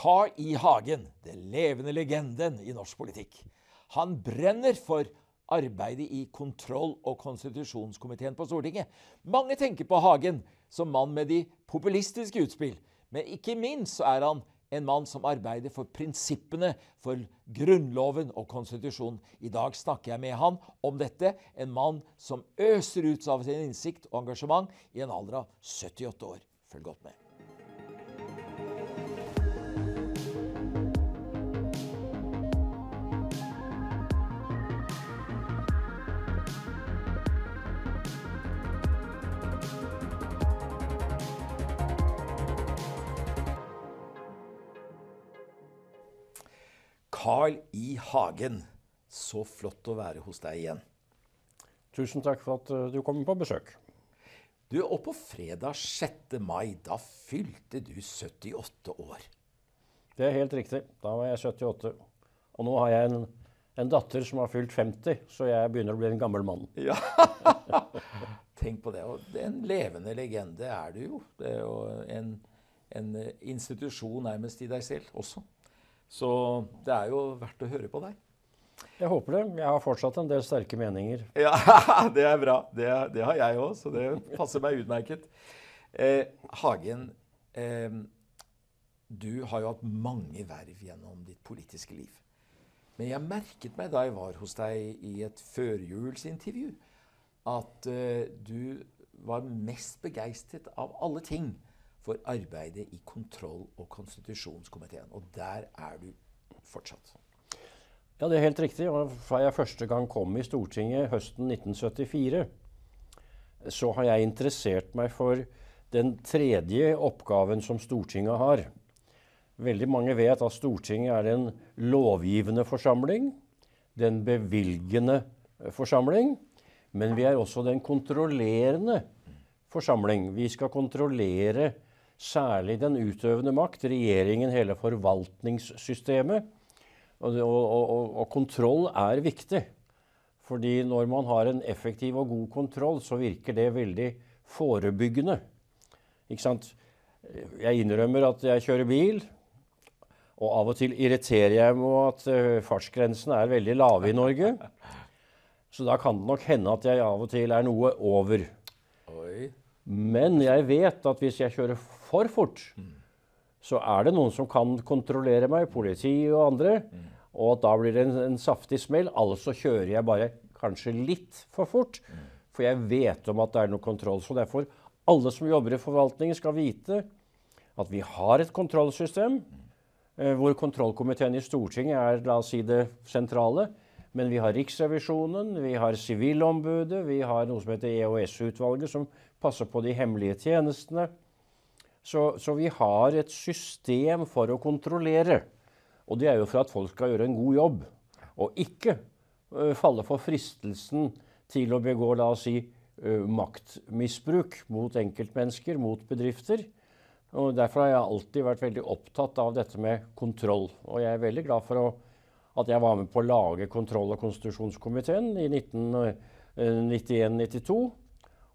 Carl I. Hagen, den levende legenden i norsk politikk. Han brenner for arbeidet i kontroll- og konstitusjonskomiteen på Stortinget. Mange tenker på Hagen som mann med de populistiske utspill, men ikke minst så er han en mann som arbeider for prinsippene for Grunnloven og konstitusjonen. I dag snakker jeg med han om dette, en mann som øser ut av sin innsikt og engasjement i en alder av 78 år. Følg godt med. Carl I. Hagen, så flott å være hos deg igjen. Tusen takk for at eh, du kom på besøk. Du, Og på fredag 6. mai, da fylte du 78 år. Det er helt riktig. Da var jeg 78. Og nå har jeg en, en datter som har fylt 50, så jeg begynner å bli en gammel mann. Ja, Tenk på det. Og en levende legende er du jo. Det er jo en, en institusjon nærmest i deg selv også. Så det er jo verdt å høre på deg. Jeg håper det. Jeg har fortsatt en del sterke meninger. Ja, det er bra. Det, det har jeg òg, så det passer meg utmerket. Eh, Hagen, eh, du har jo hatt mange verv gjennom ditt politiske liv. Men jeg merket meg da jeg var hos deg i et førjulsintervju, at eh, du var mest begeistret av alle ting for arbeidet i kontroll- og konstitusjonskomiteen. Og der er du fortsatt. Ja, det er helt riktig. Og fra jeg første gang kom i Stortinget høsten 1974, så har jeg interessert meg for den tredje oppgaven som Stortinget har. Veldig mange vet at Stortinget er en lovgivende forsamling, den bevilgende forsamling, men vi er også den kontrollerende forsamling. Vi skal kontrollere særlig den utøvende makt, regjeringen, hele forvaltningssystemet. Og, og, og, og, kontroll er viktig. Fordi når man har en effektiv og god kontroll, så virker det veldig forebyggende. Ikke sant? Jeg innrømmer at jeg kjører bil. Og av og til irriterer jeg meg at fartsgrensen fartsgrensene er veldig lave i Norge. Så da kan det nok hende at jeg av og til er noe over. Oi. Men jeg vet at hvis jeg kjører for fort, mm. så er det noen som kan kontrollere meg, politi og andre. Mm. Og da blir det en, en, saftig smell. Altså kjører jeg bare kanskje litt for fort. Mm. For jeg vet om at det er noe kontroll. Så derfor alle som jobber i forvaltningen, skal vite at vi har et kontrollsystem eh, hvor kontrollkomiteen i Stortinget er la oss si det sentrale. Men vi har Riksrevisjonen, vi har Sivilombudet, vi har noe som heter EOS-utvalget, som passer på de hemmelige tjenestene. Så, så, vi har et system for å kontrollere. Og det er jo for at folk skal gjøre en god jobb, og ikke uh, falle for fristelsen til å begå la oss si, uh, maktmisbruk mot enkeltmennesker, mot bedrifter. Og Derfor har jeg alltid vært veldig opptatt av dette med kontroll. Og jeg er veldig glad for å, at jeg var med på å lage kontroll- og konstitusjonskomiteen i 1991-92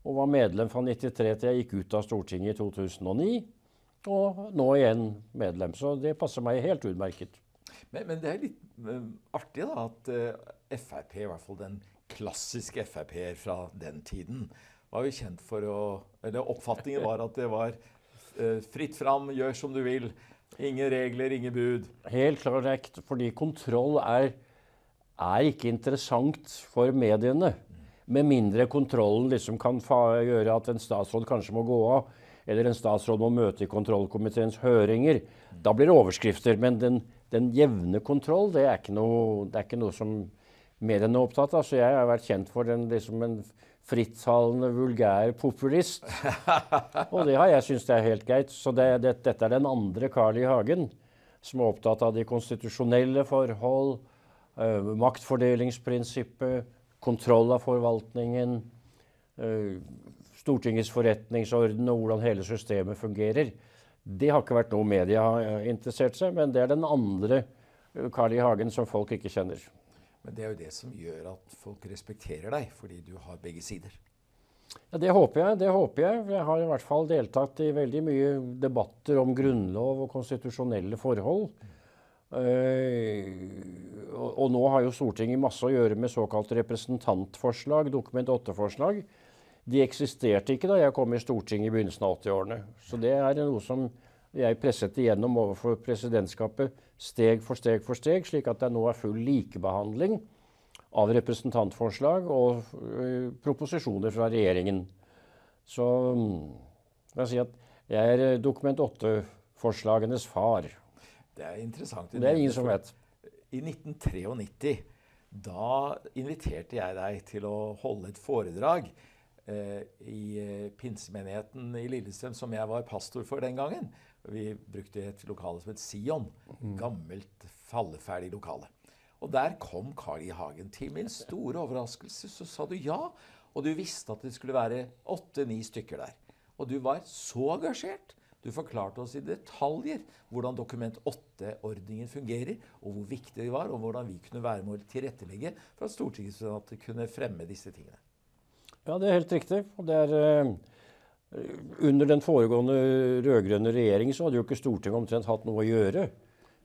og var medlem fra 93 til jeg gikk ut av Stortinget i 2009. Og nå igjen medlem. Så det passer meg helt utmerket. Men, men det er litt uh, artig da, at uh, Frp, i hvert fall den klassiske Frp-er fra den tiden, var jo kjent for å Eller oppfatningen var at det var uh, fritt fram, gjør som du vil. Ingen regler, ingen bud. Helt korrekt. Fordi kontroll er, er ikke interessant for mediene. Med mindre kontrollen liksom kan gjøre at en statsråd kanskje må gå av, eller en statsråd må møte i kontrollkomiteens høringer. Da blir det overskrifter. Men den, den jevne kontroll, det er, noe, det er, ikke noe, som mediene er opptatt av. Så jeg har vært kjent for den, liksom en frittalende, vulgær populist. Og det har jeg syntes er helt greit. Så det, det, dette er den andre Carl I. Hagen som er opptatt av de konstitusjonelle forhold, øh, maktfordelingsprinsippet, kontroll av forvaltningen, eh, Stortingets forretningsorden og hvordan hele systemet fungerer. Det har ikke vært noe media har interessert seg, men det er den andre eh, Carl I. Hagen som folk ikke kjenner. Men det er jo det som gjør at folk respekterer deg, fordi du har begge sider. Ja, Det håper jeg. det håper Jeg Jeg har i hvert fall deltatt i veldig mye debatter om grunnlov og konstitusjonelle forhold. Uh, og, og, nå har jo Stortinget masse å gjøre med såkalt representantforslag, Dokument 8-forslag. De eksisterte ikke da jeg kom i Stortinget i begynnelsen av 80-årene. Så det er noe som jeg presset igjennom overfor presidentskapet steg for steg for steg, slik at det nå er full likebehandling av representantforslag og uh, proposisjoner fra regjeringen. Så um, jeg si jeg er Dokument 8-forslagenes far. Det er interessant. Det er ingen som vet. I 1993 da inviterte jeg deg til å holde et foredrag eh, i eh, pinsemenigheten i Lillestrøm, som jeg var pastor for den gangen. Vi brukte et lokale som het Sion. Mm. Gammelt, falleferdig lokale. Og der kom Carl I. Hagen. Til min store overraskelse så sa du ja. Og du visste at det skulle være åtte-ni stykker der. Og du var så engasjert. Du forklarte oss i detaljer hvordan Dokument 8-ordningen fungerer, og hvor viktig det var, og hvordan vi kunne være med å tilrettelegge for at Stortinget kunne fremme disse tingene. Ja, det er helt riktig. Det er... Uh under den foregående rød-grønne regjeringen så hadde jo ikke Stortinget omtrent hatt noe å gjøre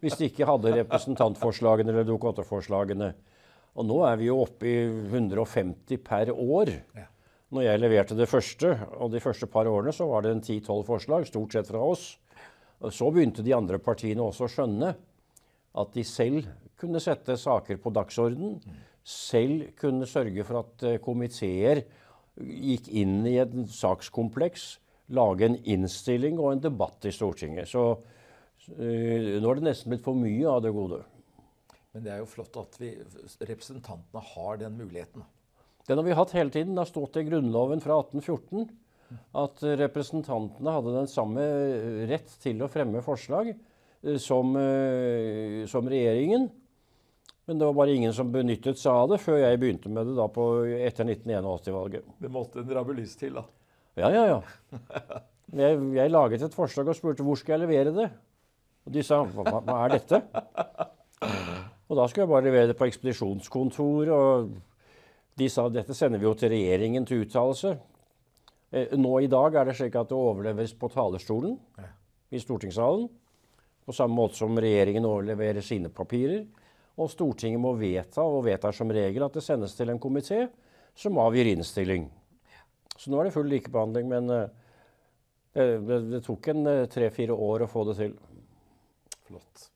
hvis de ikke hadde representantforslagene eller Dokument 8-forslagene. Og nå er vi jo oppe i 150 per år. Ja. Når jeg leverte det første, og de første par årene, så var det en 10-12 forslag, stort sett fra oss. Så begynte de andre partiene også å skjønne at de selv kunne sette saker på dagsorden. Selv kunne sørge for at eh, komiteer gikk inn i et sakskompleks, lage en innstilling og en debatt i Stortinget. Så uh, nå er det nesten blitt for mye av det gode. Men det er jo flott at vi, representantene har den muligheten. Den har vi hatt hele tiden. Det har stått i Grunnloven fra 1814 at representantene hadde den samme rett til å fremme forslag eh, som, eh, som, regjeringen. Men det var bare ingen som benyttet seg av det før jeg begynte med det da på, etter 1981-valget. Det måtte en rabulist til, da? Ja, ja, ja. Jeg, jeg, laget et forslag og spurte hvor skal jeg levere det. Og de sa hva, hva er dette? Og da skulle jeg bare levere det på ekspedisjonskontoret. og de sa dette sender vi jo til regjeringen til uttalelse. Eh, nå i dag er det slik at det overleveres på talerstolen i stortingssalen. På samme måte som regjeringen overleverer sine papirer. Og Stortinget må vedta, og vedtar som regel, at det sendes til en komité som avgir innstilling. Så nå er det full likebehandling, men det, det, det, tok en tre-fire år å få det til. Flott.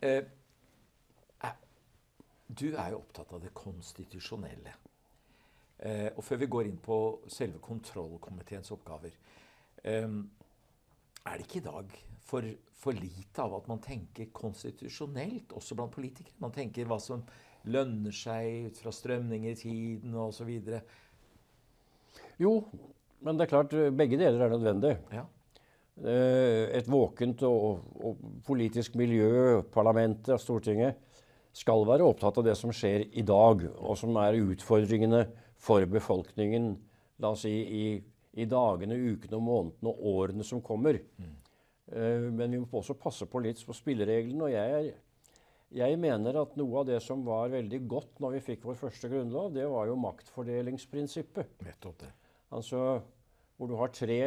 Eh, du er jo opptatt av det konstitusjonelle. Eh, og før vi går inn på selve kontrollkomiteens oppgaver eh, Er det ikke i dag for, for, lite av at man tenker konstitusjonelt, også blant politikere? Man tenker hva som lønner seg ut fra strømninger i tiden osv. Jo, men det er klart begge deler er nødvendig. Ja. Eh, et våkent og, og politisk miljø, parlamentet, Stortinget, skal være opptatt av det som skjer i dag, og som er utfordringene for befolkningen la oss si, i, i dagene, ukene, månedene og årene som kommer. Mm. Uh, men vi må også passe på litt på spillereglene. og jeg, jeg mener at noe av det som var veldig godt når vi fikk vår første grunnlov, det var jo maktfordelingsprinsippet. Nettopp det. Altså hvor du har tre,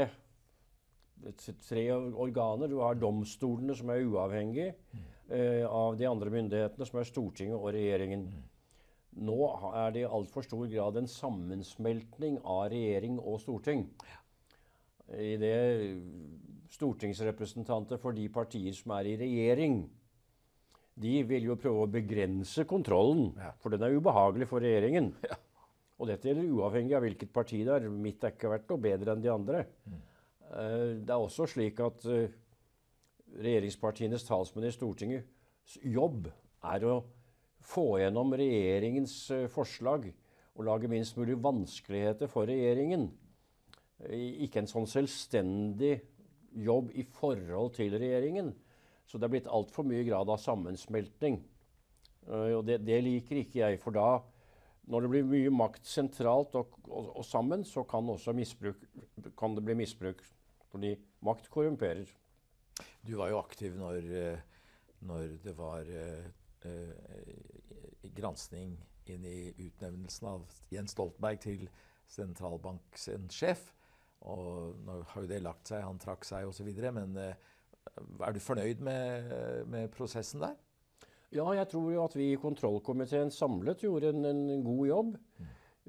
tre organer. Du har domstolene som er uavhengige. Mm av de andre myndighetene, som er Stortinget og regjeringen. Nå er det i altfor stor grad en sammensmeltning av regjering og storting. I det stortingsrepresentanter for de partier som er i regjering, de vil jo prøve å begrense kontrollen, for den er ubehagelig for regjeringen. Og dette gjelder uavhengig av hvilket parti det er. Mitt har ikke vært noe bedre enn de andre. Mm. Uh, det er også slik at uh, regjeringspartienes talsmenn i Stortingets jobb er å få gjennom regjeringens eh, forslag og lage minst mulig vanskeligheter for regjeringen. Ikke en sånn selvstendig jobb i forhold til regjeringen. Så det er blitt altfor mye grad av sammensmeltning. Eh, og det, det, liker ikke jeg. For da, når det blir mye makt sentralt og, og, og sammen, så kan, kan det bli misbruk. Fordi makt korrumperer. Du var jo aktiv når, eh, når det var eh, eh, gransking inn i utnevnelsen av Jens Stoltenberg til sentralbanksjef. Og nå har jo det lagt seg, han trakk seg osv. Men er du fornøyd med, med, prosessen der? Ja, jeg tror jo at vi i kontrollkomiteen samlet gjorde en, en god jobb.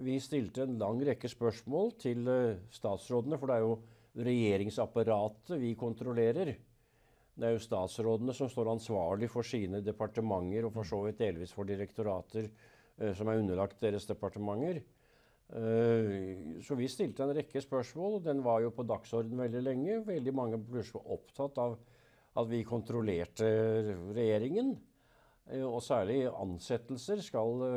Vi stilte en lang rekke spørsmål til statsrådene, for det er jo regjeringsapparatet vi kontrollerer. Det er jo statsrådene som står ansvarlig for sine departementer, og for så vidt delvis for direktorater uh, som er underlagt deres departementer. Uh, så vi stilte en rekke spørsmål, og den var jo på dagsorden veldig lenge. Veldig mange plutselig var opptatt av at vi kontrollerte regjeringen. Uh, og særlig ansettelser skal,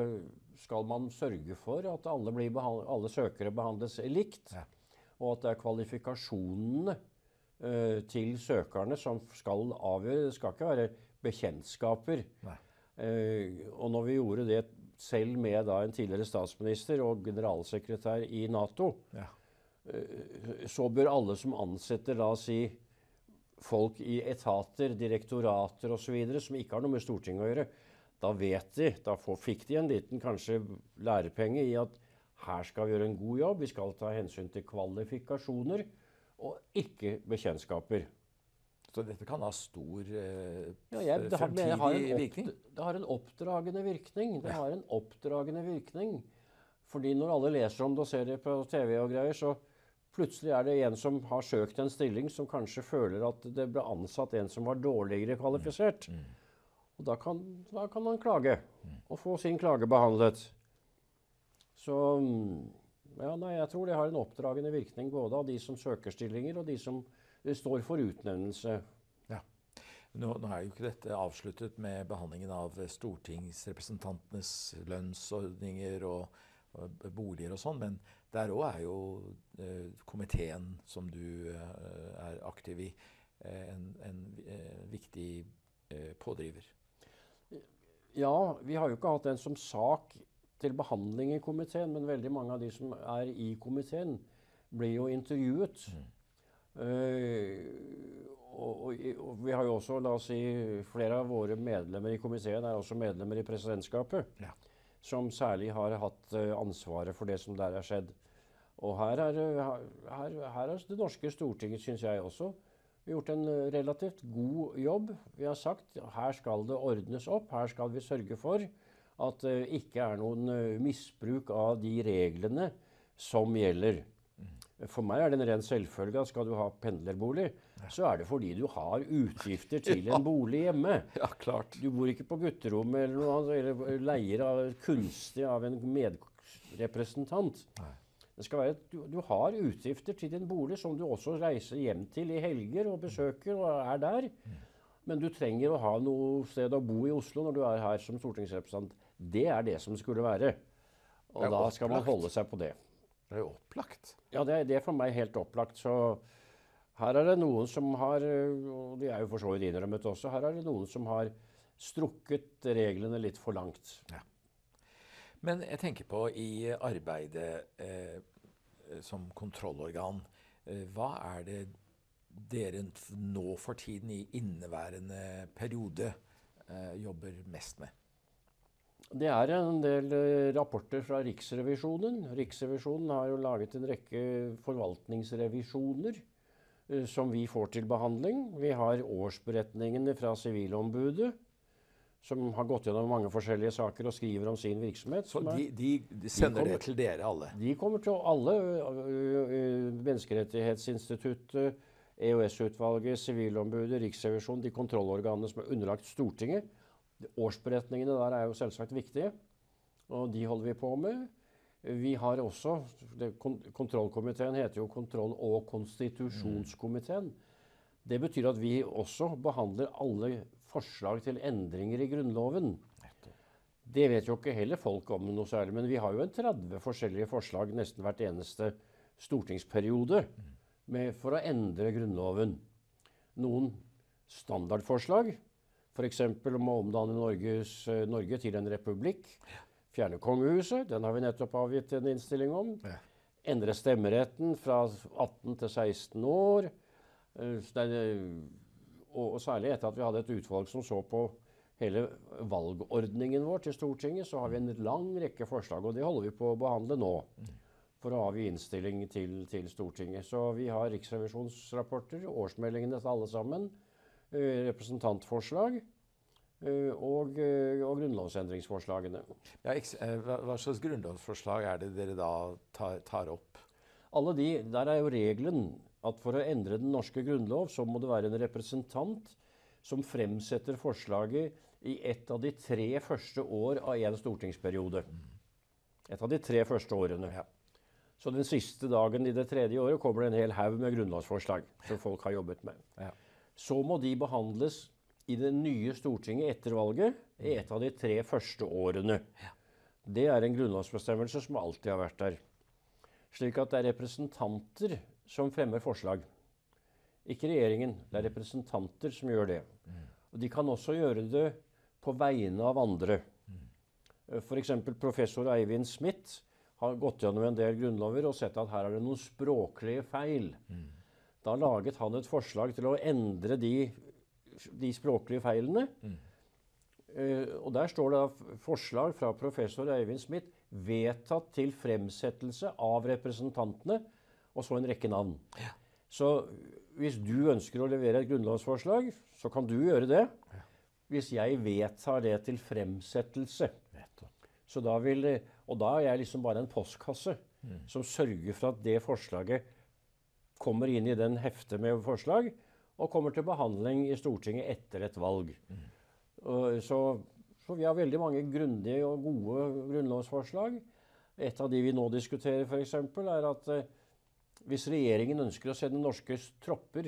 skal, man sørge for at alle, alle søkere behandles likt. Ja. Og at det er kvalifikasjonene til søkerne som skal avgjøre. Det skal ikke være bekjentskaper. og når vi gjorde det selv med da en tidligere statsminister og generalsekretær i Nato, ja. Eh, så bør alle som ansetter da si folk i etater, direktorater osv. som ikke har noe med Stortinget å gjøre, da vet de, da får, fikk de en liten kanskje lærepenge i at her skal vi gjøre en god jobb, vi skal ta hensyn til kvalifikasjoner og ikke bekjentskaper. Så dette kan ha stor eh, ja, jeg, det, har, fremtidig har virkning? Det har en oppdragende virkning. Det ja. har en oppdragende virkning. Fordi når alle leser om det og ser det på TV og greier, så plutselig er det en som har søkt en stilling, som kanskje føler at det ble ansatt en som var dårligere kvalifisert. Mm. Mm. Og da kan, da kan, man klage, mm. og få sin klage behandlet. Så ja, nei, jeg tror det har en oppdragende virkning både av de som søker stillinger, og de som står for utnevnelse. Ja. Nå, nå, er jo ikke dette avsluttet med behandlingen av stortingsrepresentantenes lønnsordninger og, og boliger og sånn, men der òg er jo eh, komiteen som du eh, er aktiv i, eh, en, en eh, viktig eh, pådriver. Ja, vi har jo ikke hatt den som sak til behandling i komiteen, men veldig mange av de som er i komiteen, blir jo intervjuet. Mm. Uh, og, og, og, vi har jo også, la oss si, flere av våre medlemmer i komiteen er også medlemmer i presidentskapet. Ja. Som særlig har hatt uh, ansvaret for det som der er skjedd. Og her er, her, her er det norske Stortinget, syns jeg også, gjort en relativt god jobb. Vi har sagt her skal det ordnes opp. Her skal vi sørge for at det uh, ikke er noen misbruk av de reglene som gjelder. For meg er det en ren selvfølge at skal du ha pendlerbolig, så er det fordi du har utgifter til en bolig hjemme. Ja, klart. Du bor ikke på gutterommet eller noe annet, eller leier av, kunstig av en medrepresentant. Nei. Det skal være, du, du, har utgifter til din bolig som du også reiser hjem til i helger og besøker og er der. Mm. Men du trenger å ha noe sted å bo i Oslo når du er her som stortingsrepresentant. Det er det som skulle være. Og da skal man holde seg på det. Det er jo opplagt. Ja, det, det er for meg helt opplagt. Så her er det noen som har Og de er jo for så vidt innrømmet også. Her er det noen som har strukket reglene litt for langt. Ja. Men jeg tenker på i arbeidet eh, som kontrollorgan. Eh, hva er det dere nå for tiden i inneværende periode eh, jobber mest med? Det er en del eh, rapporter fra Riksrevisjonen. Riksrevisjonen har jo laget en rekke forvaltningsrevisjoner eh, som vi får til behandling. Vi har årsberetningene fra Sivilombudet, som har gått gjennom mange forskjellige saker og skriver om sin virksomhet. Så de, de, de sender de kommer, det til dere alle? De kommer til alle. Menneskerettighetsinstituttet, EOS-utvalget, Sivilombudet, Riksrevisjonen, de kontrollorganene som er underlagt Stortinget Årsberetningene der er jo selvsagt viktige, og de holder vi på med. Vi har også det, Kontrollkomiteen heter jo Kontroll- og konstitusjonskomiteen. Det betyr at vi også behandler alle forslag til endringer i Grunnloven. Det vet jo ikke heller folk om noe særlig, men vi har jo en 30 forskjellige forslag nesten hvert eneste stortingsperiode med, for å endre Grunnloven. Noen standardforslag F.eks. om å omdanne Norges, eh, Norge til en republikk. Fjerne kongehuset. Den har vi nettopp avgitt en innstilling om. Ja. Endre stemmeretten fra 18 til 16 år. Eh, og særlig etter at vi hadde et utvalg som så på hele valgordningen vår til Stortinget, så har vi en lang rekke forslag, og det holder vi på å behandle nå. Mm. for å avgi innstilling til, til Stortinget. Så vi har riksrevisjonsrapporter, årsmeldingene til alle sammen, eh, representantforslag eh, og, eh, og grunnlovsendringsforslagene. Ja, hva, hva slags grunnlovsforslag er det dere da tar, tar opp? Alle de, Der er jo regelen at for å endre den norske grunnlov, så må det være en representant som fremsetter forslaget i ett av de tre første år av en stortingsperiode. Et av de tre første årene. Ja. Så den siste dagen i det tredje året kommer det en hel haug med grunnlovsforslag som folk har jobbet med. Ja. Så må de behandles i det nye Stortinget etter valget i et av de tre første årene. Det er en grunnlovsbestemmelse som alltid har vært der. Slik at det er representanter som fremmer forslag. Ikke regjeringen. Det er representanter som gjør det. Og de kan også gjøre det på vegne av andre. F.eks. professor Eivind Smith har gått gjennom en del grunnlover og sett at her er det noen språklige feil. Da laget han et forslag til å endre de, de språklige feilene. Eh, og Der står det forslag fra professor Eivind Smith vedtatt til fremsettelse av representantene, og så en rekke navn. Så hvis du ønsker å levere et grunnlovsforslag, så kan du gjøre det. Hvis jeg vedtar det til fremsettelse. Så da vil, og da er jeg liksom bare en postkasse som sørger for at det forslaget kommer inn i den heftet med forslag, og kommer til behandling i Stortinget etter et valg. Mm. Så, så vi har veldig mange grundige og gode grunnlovsforslag. Et av de vi nå diskuterer, f.eks., er at eh, hvis regjeringen ønsker å sende norske tropper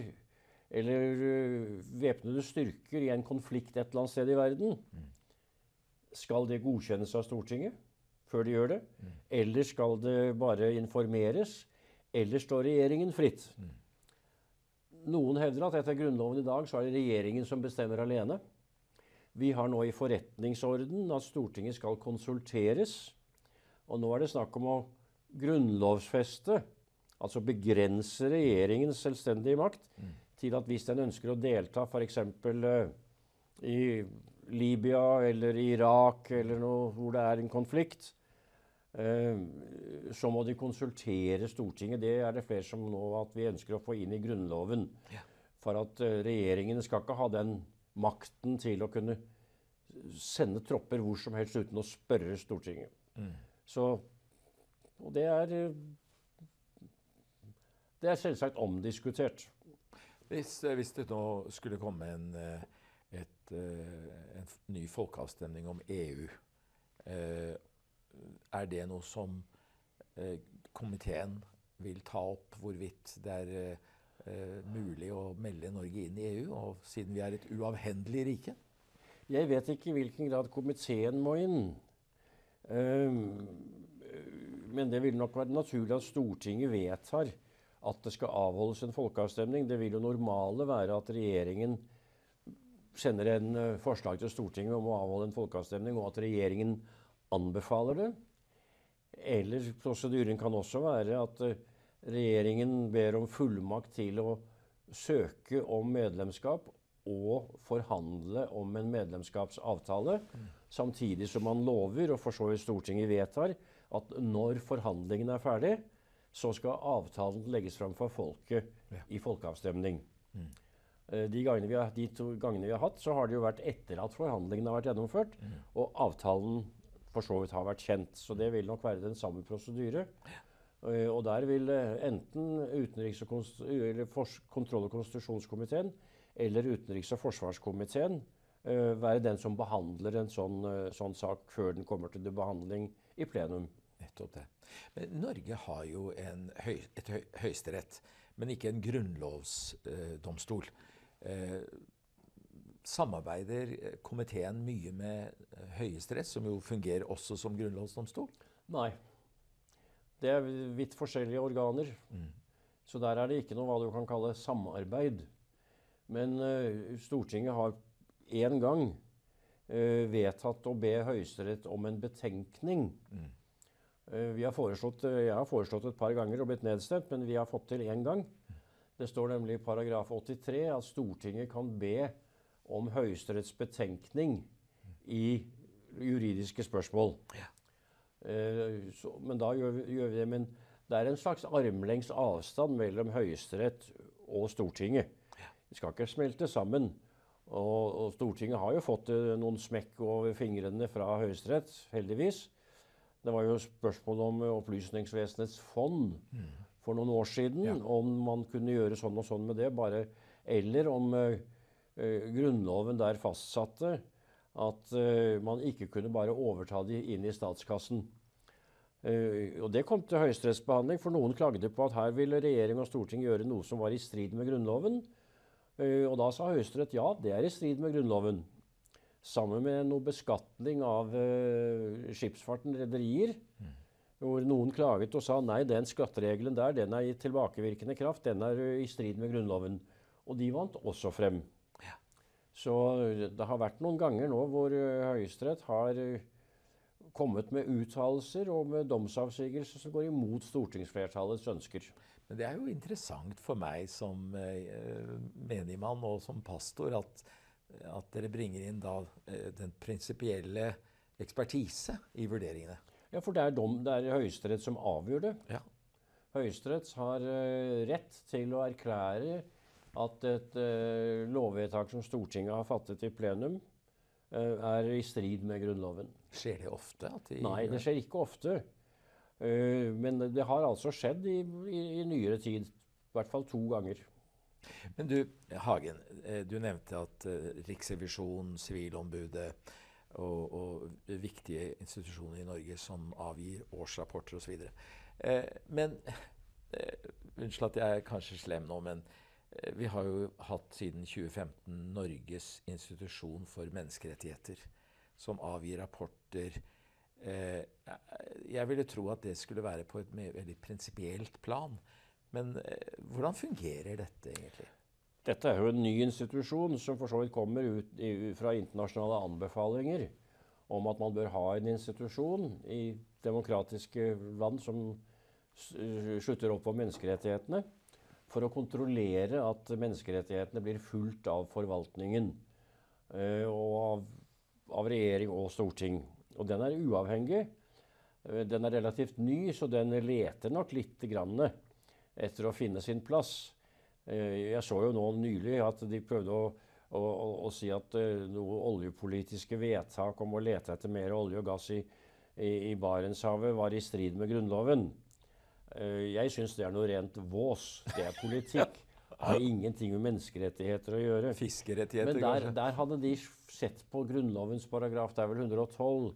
eller eh, væpnede styrker i en konflikt et eller annet sted i verden, skal det godkjennes av Stortinget før de gjør det? Eller skal det bare informeres? Eller står regjeringen fritt? Noen hevder at etter Grunnloven i dag så er det regjeringen som bestemmer alene. Vi har nå i forretningsorden at Stortinget skal konsulteres. Og nå er det snakk om å grunnlovfeste, altså begrense regjeringens selvstendige makt, til at hvis den ønsker å delta f.eks. Uh, i Libya eller Irak eller noe hvor det er en konflikt, eh, så må de konsultere Stortinget. Det er det flere som nå at vi ønsker å få inn i Grunnloven. For at eh, regjeringen skal ikke ha den makten til å kunne sende tropper hvor som helst uten å spørre Stortinget. Så Og det er eh, Det er selvsagt omdiskutert. Hvis, eh, hvis det nå skulle komme en, eh, et, eh, en ny folkeavstemning om EU, eh, er det noe som eh, komiteen vil ta opp, hvorvidt det er eh, mulig å melde Norge inn i EU, og siden vi er et uavhendelig rike? Jeg vet ikke i hvilken grad komiteen må inn. Ehm, Men det vil nok være naturlig at Stortinget vedtar at det skal avholdes en folkeavstemning. Det vil jo normale være at regjeringen sender en eh, forslag til Stortinget om å avholde en folkeavstemning, og at regjeringen anbefaler det. Eller prosedyren kan også være at eh, regjeringen ber om fullmakt til å søke om medlemskap og forhandle om en medlemskapsavtale, samtidig som man lover, og for så vidt Stortinget vedtar, at når forhandlingene er ferdig, så skal avtalen legges fram for folket i folkeavstemning. Eh, De, gangene vi har, de to gangene vi har hatt, så har det jo vært etter at forhandlingene har vært gjennomført, og avtalen for så vidt har vært kjent. Så det vil nok være den samme prosedyre. Eh, Og der vil eh, enten utenriks- og kontroll- og konstitusjonskomiteen eller utenriks- og forsvarskomiteen eh, være den som behandler en sånn, eh, sånn sak før den kommer til behandling i plenum. Nettopp det. Men Norge har jo en høy, et høy, høyesterett, men ikke en grunnlovsdomstol. Eh, samarbeider eh, komiteen mye med eh, Høyesterett, som jo fungerer også som grunnlovsdomstol? Nei. Det er vidt forskjellige organer. Så der er det ikke noe hva du kan kalle samarbeid. Men uh, Stortinget har én gang uh, vedtatt å be Høyesterett om en betenkning. Eh, vi har foreslått, jeg har foreslått et par ganger og blitt nedstemt, men vi har fått til én gang. Det står nemlig i paragraf 83 at Stortinget kan be om Høyesteretts betenkning i juridiske spørsmål. Eh, så, men da gjør vi, gjør vi det. Men det er en slags armlengs avstand mellom Høyesterett og Stortinget. De skal ikke smelte sammen. Og, og Stortinget har jo fått eh, noen smekk over fingrene fra Høyesterett, heldigvis. Det var jo spørsmål om Opplysningsvesenets fond for noen år siden. Om man kunne gjøre sånn og sånn med det. bare, Eller om eh, Grunnloven der fastsatte at eh, man ikke kunne bare overta de inn i statskassen. Eh, og Det kom til høyesterettsbehandling, for noen klagde på at her ville regjering og storting gjøre noe som var i strid med Grunnloven. Eh, og da sa Høyesterett ja, det er i strid med Grunnloven. Sammen med noe beskatning av eh, skipsfarten, rederier. Hvor noen klaget og sa nei, den skatteregelen der den er i tilbakevirkende kraft. Den er eh, i strid med Grunnloven. Og de vant også frem. Så eh, det har vært noen ganger nå hvor eh, Høyesterett har eh, kommet med uttalelser og med domsavsigelser som går imot stortingsflertallets ønsker. Men det er jo interessant for meg som menigmann og som pastor at, at dere bringer inn da den prinsipielle ekspertise i vurderingene. Ja, for det er, dom, det er Høyesterett som avgjør det. Ja. Høyesterett har rett til å erklære at et uh, lovvedtak som Stortinget har fattet i plenum, uh, er i strid med Grunnloven. Skjer det ofte? De Nei, det skjer ikke ofte. Uh, men det har altså skjedd i, i, i nyere tid. I hvert fall to ganger. Men du, Hagen, du nevnte at Riksrevisjonen, Sivilombudet og, og viktige institusjoner i Norge som avgir årsrapporter osv. Men Unnskyld at jeg er kanskje slem nå, men vi har jo hatt siden 2015 Norges institusjon for menneskerettigheter, som avgir rapporter. Eh, jeg ville tro at det skulle være på et veldig prinsipielt plan. Men eh, hvordan fungerer dette egentlig? Dette er jo en ny institusjon som for så vidt kommer ut fra internasjonale anbefalinger om at man bør ha en institusjon i demokratiske land som slutter opp om menneskerettighetene, for å kontrollere at menneskerettighetene blir fulgt av forvaltningen eh, og av, av regjering og storting. Og den er uavhengig. Eh, Den er relativt ny, så den leter nok litt etter å finne sin plass. Eh, Jeg så jo nå nylig at de prøvde å, å, å, si at noe oljepolitiske vedtak om å lete etter mer olje og gass i, i, i Barentshavet var i strid med Grunnloven. Eh, Jeg syns det er noe rent vås. Det er politikk. Har ingenting med menneskerettigheter å gjøre. Fiskerettigheter, Men der, der hadde de sett på Grunnlovens paragraf, det er vel 112.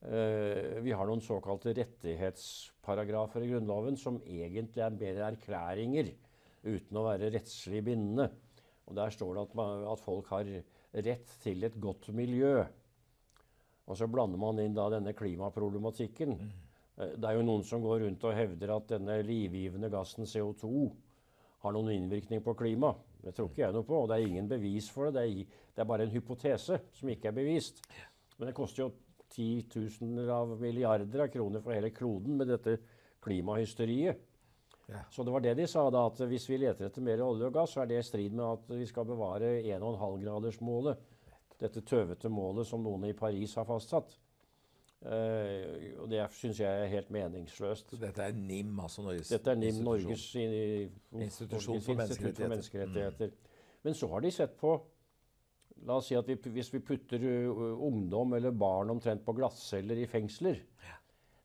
Uh, vi har noen såkalte rettighetsparagrafer i Grunnloven som egentlig er mer erklæringer uten å være rettslig bindende. Og Der står det at, man, at folk har rett til et godt miljø. Og så blander man inn da denne klimaproblematikken. Eh, Det er jo noen som går rundt og hevder at denne livgivende gassen CO2 har noen innvirkning på klima. Det tror ikke jeg noe på, og det er ingen bevis for det. Det er, det er bare en hypotese som ikke er bevist. Men det koster jo titusener av milliarder av kroner for hele kloden med dette klimahysteriet. Ja. Så det var det de sa, da, at hvis vi leter etter mer olje og gass, så er det i strid med at vi skal bevare 1,5-gradersmålet. Dette tøvete målet som noen i Paris har fastsatt. Eh, og det syns jeg er helt meningsløst. Så dette er NIM, altså Norges Dette er NIM, institusjon. Norges i- Institusjon for institutt for menneskerettigheter. Mm. Men så har de sett på La oss si at vi, hvis vi putter ø, ungdom eller barn omtrent på glattceller i fengsler,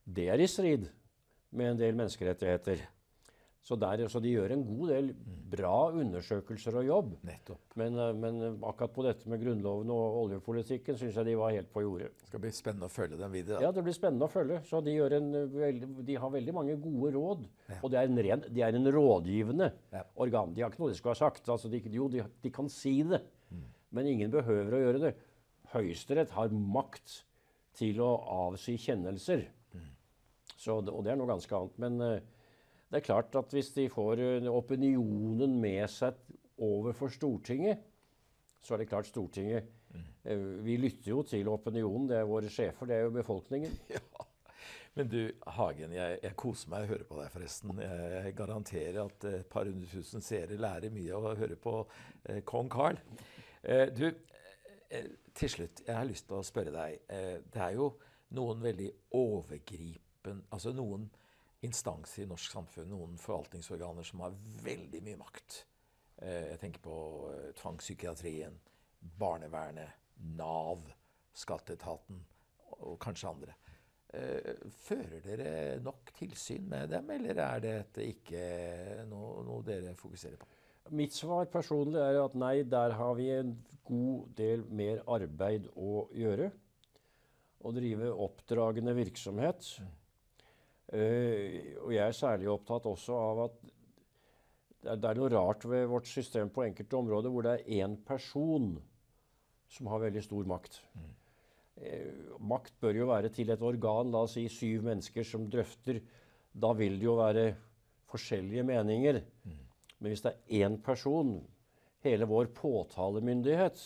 det er i strid med en del menneskerettigheter. Så, der, så de gjør en god del bra undersøkelser og jobb. Nettopp. Men, men akkurat på dette med Grunnloven og oljepolitikken syns jeg de var helt på jordet. Det skal bli spennende å følge dem videre. Ja, det blir spennende å følge. Så de, en, de har veldig mange gode råd. Og det er en, ren, de er en rådgivende Ja. organ. De har ikke noe de skulle ha sagt. Altså, de, jo, de, de kan si det, men ingen behøver å gjøre det. Høyesterett har makt til å avsi kjennelser. Så, og det er noe ganske annet. Men det er klart at hvis de får opinionen med seg overfor Stortinget, så er det klart Stortinget eh, Vi lytter jo til opinionen. Det er våre sjefer, det er jo befolkningen. Ja. Men du, Hagen, jeg, jeg koser meg å høre på deg, forresten. Jeg, jeg garanterer at et par hundre tusen seere lærer mye av å høre på eh, kong Carl. Eh, du, eh, til slutt, jeg har lyst til å spørre deg. Eh, det er jo noen veldig overgripen Altså noen instanser i norsk samfunn, noen forvaltningsorganer som har veldig mye makt. Eh, jeg tenker på eh, tvangspsykiatrien, barnevernet, Nav, skatteetaten og kanskje andre. Eh, fører dere nok tilsyn med dem, eller er dette ikke noe, noe dere fokuserer på? Mitt svar personlig er at nei, der har vi en god del mer arbeid å gjøre. Å drive oppdragende virksomhet. Uh, og jeg er særlig opptatt også av at det er, noe rart ved vårt system på enkelte områder hvor det er én person som har veldig stor makt. Mm. Makt bør jo være til et organ, la oss si syv mennesker som drøfter. Da vil det jo være forskjellige meninger. Mm. Men hvis det er én person, hele vår påtalemyndighet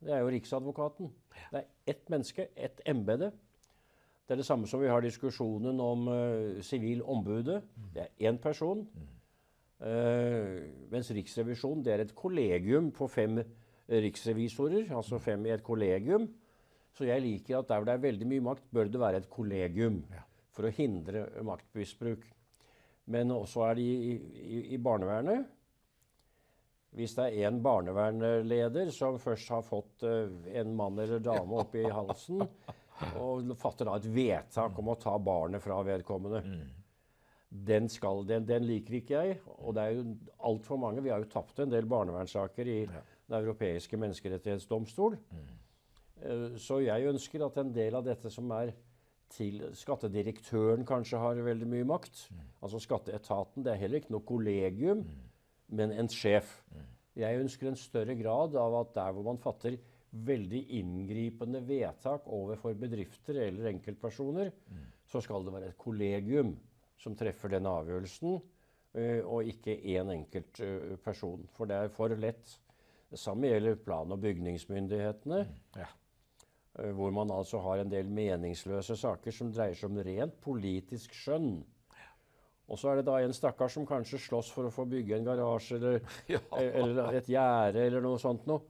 Det er jo Riksadvokaten. Det er ett menneske, ett embete. Det er det samme som vi har diskusjonen om eh, sivilombudet. Uh, det er én person. Uh, mens Riksrevisjonen det er et kollegium på fem riksrevisorer. Altså fem i et kollegium. Så jeg liker at der hvor det er veldig mye makt, bør det være et kollegium. For å hindre maktmisbruk. Men også er det i, i, i barnevernet. Hvis det er én barnevernleder som først har fått uh, en mann eller dame opp i halsen, og fatter da et vedtak om å ta barnet fra vedkommende den, skal, den, den, liker ikke jeg. Og det er jo altfor mange. Vi har jo tapt en del barnevernssaker i ja. Den europeiske menneskerettighetsdomstol. Mm. Så jeg ønsker at en del av dette som er til Skattedirektøren kanskje har veldig mye makt. Mm. Altså Skatteetaten. Det er heller ikke noe kollegium, mm. men en sjef. Mm. Jeg ønsker en større grad av at der hvor man fatter veldig inngripende vedtak overfor bedrifter eller enkeltpersoner, mm. så skal det være et kollegium som treffer den avgjørelsen, øh, og ikke én enkelt øh, person. For det er for lett. Det samme gjelder plan- og bygningsmyndighetene. Mm. Ja. Eh, hvor man altså har en del meningsløse saker som dreier seg om rent politisk skjønn. Og så er det da en stakkar som kanskje slåss for å få bygge en garasje eller, ja. eller et gjerde eller noe sånt noe,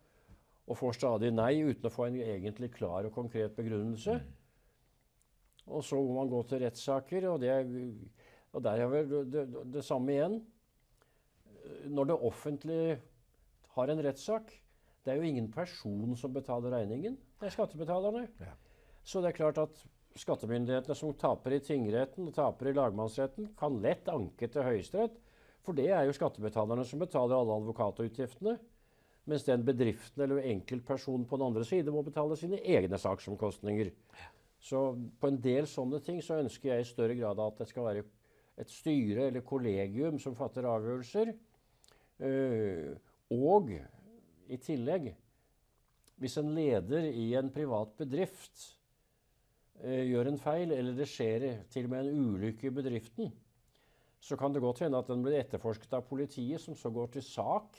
og får stadig nei uten å få en egentlig klar og konkret begrunnelse. Mm. Og så må man gå til rettssaker, og, og der er vel det, det, det samme igjen. Når det offentlige har en rettssak, det er jo ingen person som betaler regningen. Det er skattebetalerne. Ja. Så det er klart at skattemyndighetene som taper i tingretten og taper i lagmannsretten, kan lett anke til Høyesterett. For det er jo skattebetalerne som betaler alle advokatutgiftene. Mens den bedriften eller enkeltpersonen på den andre side må betale sine egne saksomkostninger. Så på en del sånne ting så ønsker jeg i større grad at det skal være et styre eller kollegium som fatter avgjørelser. Øh, og i tillegg, hvis en leder i en privat bedrift eh, gjør en feil, eller det skjer til og med en ulykke i bedriften, så kan det godt hende at den blir etterforsket av politiet, som så går til sak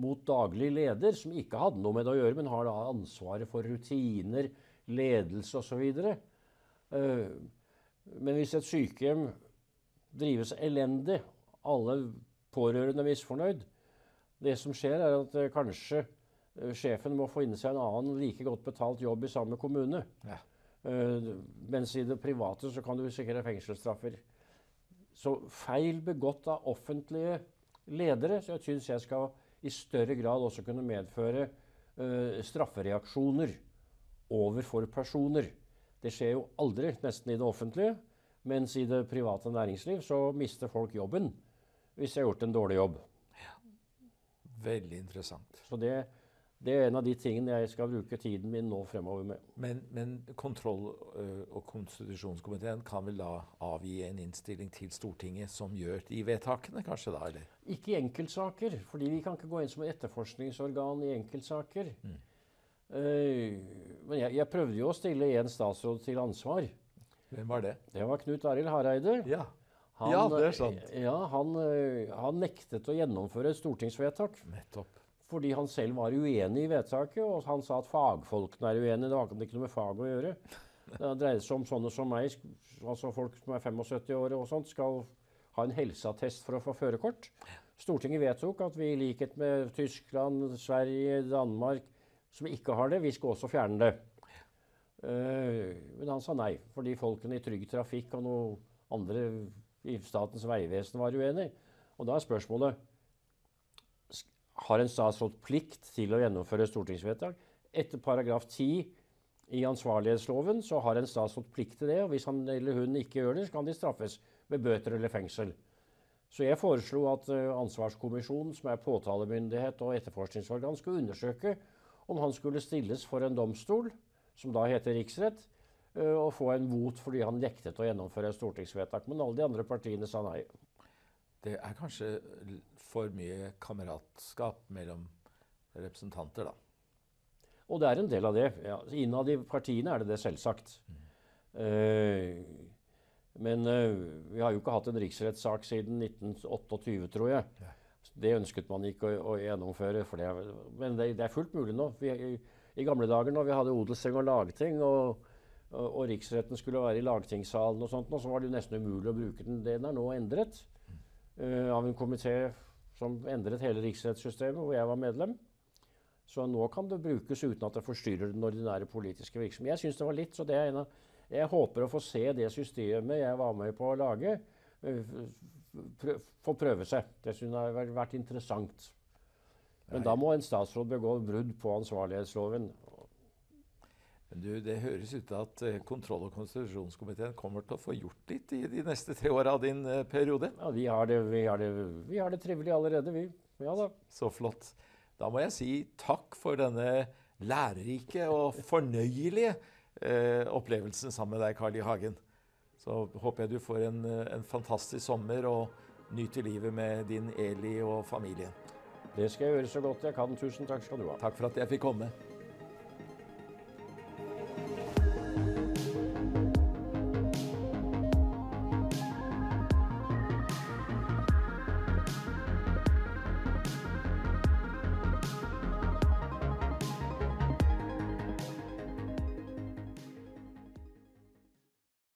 mot daglig leder, som ikke hadde noe med det å gjøre, men har da ansvaret for rutiner, ledelse osv. Uh, men hvis et sykehjem drives elendig, alle pårørende misfornøyd, det som skjer, er at eh, kanskje eh, sjefen må få inne seg en annen like godt betalt jobb i samme kommune. Ja. Mens i det private så kan du sikre fengselsstraffer. Så feil begått av offentlige ledere så jeg syns jeg skal i større grad også kunne medføre uh, straffereaksjoner overfor personer. Det skjer jo aldri nesten i det offentlige. Mens i det private næringsliv så mister folk jobben hvis de har gjort en dårlig jobb. Veldig interessant. Så det, det, er en av de tingene jeg skal bruke tiden min nå fremover med. Men, men kontroll- og konstitusjonskomiteen kan vel da avgi en innstilling til Stortinget som gjør de vedtakene, kanskje da? eller? Ikke i enkeltsaker, fordi vi kan ikke gå inn som etterforskningsorgan i enkeltsaker. Mm. Uh, men jeg, jeg, prøvde jo å stille en statsråd til ansvar. Hvem var det? Det var Knut Arild Hareide. Ja. Han, ja, det er sant. Ja, han, han, nektet å gjennomføre et stortingsvedtak. Nettopp. Fordi han selv var uenig i vedtaket, og han sa at fagfolkene er uenige. Det har ikke noe med fag å gjøre. Det dreier seg om sånne som meg, altså folk som er 75 år og sånt, skal ha en helseattest for å få førerkort. Stortinget vedtok at vi i likhet med Tyskland, Sverige, Danmark, som ikke har det, vi skal også fjerne det. Uh, men han sa nei, fordi folkene i Trygg Trafikk og noe andre i Statens vegvesen var uenig. Og da er spørsmålet har en statsråd plikt til å gjennomføre stortingsvedtak. Etter paragraf 10 i ansvarlighetsloven så har en statsråd plikt til det. og Hvis han eller hun ikke gjør det, så kan de straffes med bøter eller fengsel. Så jeg foreslo at uh, Ansvarskommisjonen, som er påtalemyndighet og etterforskningsorgan, skulle undersøke om han skulle stilles for en domstol, som da heter riksrett, uh, og få en vot fordi han nektet å gjennomføre et stortingsvedtak. Men alle de andre partiene sa nei. Det er kanskje for mye kameratskap mellom representanter, da. Og det er en del av det. Ja, innad i partiene er det det, selvsagt. Mm. Uh, men uh, vi har jo ikke hatt en riksrettssak siden 1928, tror jeg. Ja. Det ønsket man ikke å, å gjennomføre. Det, men det, det, er fullt mulig nå. Vi, i, i, gamle dager når vi hadde odelsting og lagting, og, og, og, riksretten skulle være i lagtingssalen, og sånt, og så var det jo nesten umulig å bruke den. Den er nå endret av en komité som endret hele riksrettssystemet, hvor jeg var medlem. Så nå kan det brukes uten at det forstyrrer den ordinære politiske virksomheten. Jeg syns det var litt, så det er en av Jeg håper å få se det systemet jeg var med på å lage, eh, få prøve seg. Det syns jeg har vært interessant. Men da må en statsråd begå brudd på ansvarlighetsloven. Du, Det høres ut til at eh, kontroll- og konstitusjonskomiteen kommer til å få gjort litt i de neste tre åra av din eh, periode? Ja, vi har, det, vi, har det, vi har det trivelig allerede, vi. Ja da. Så flott. Da må jeg si takk for denne lærerike og fornøyelige eh, opplevelsen sammen med deg, Carl I. Hagen. Så håper jeg du får en, en fantastisk sommer og nyter livet med din Eli og familien. Det skal jeg gjøre så godt jeg kan. Tusen takk skal du ha. Takk for at jeg fikk komme.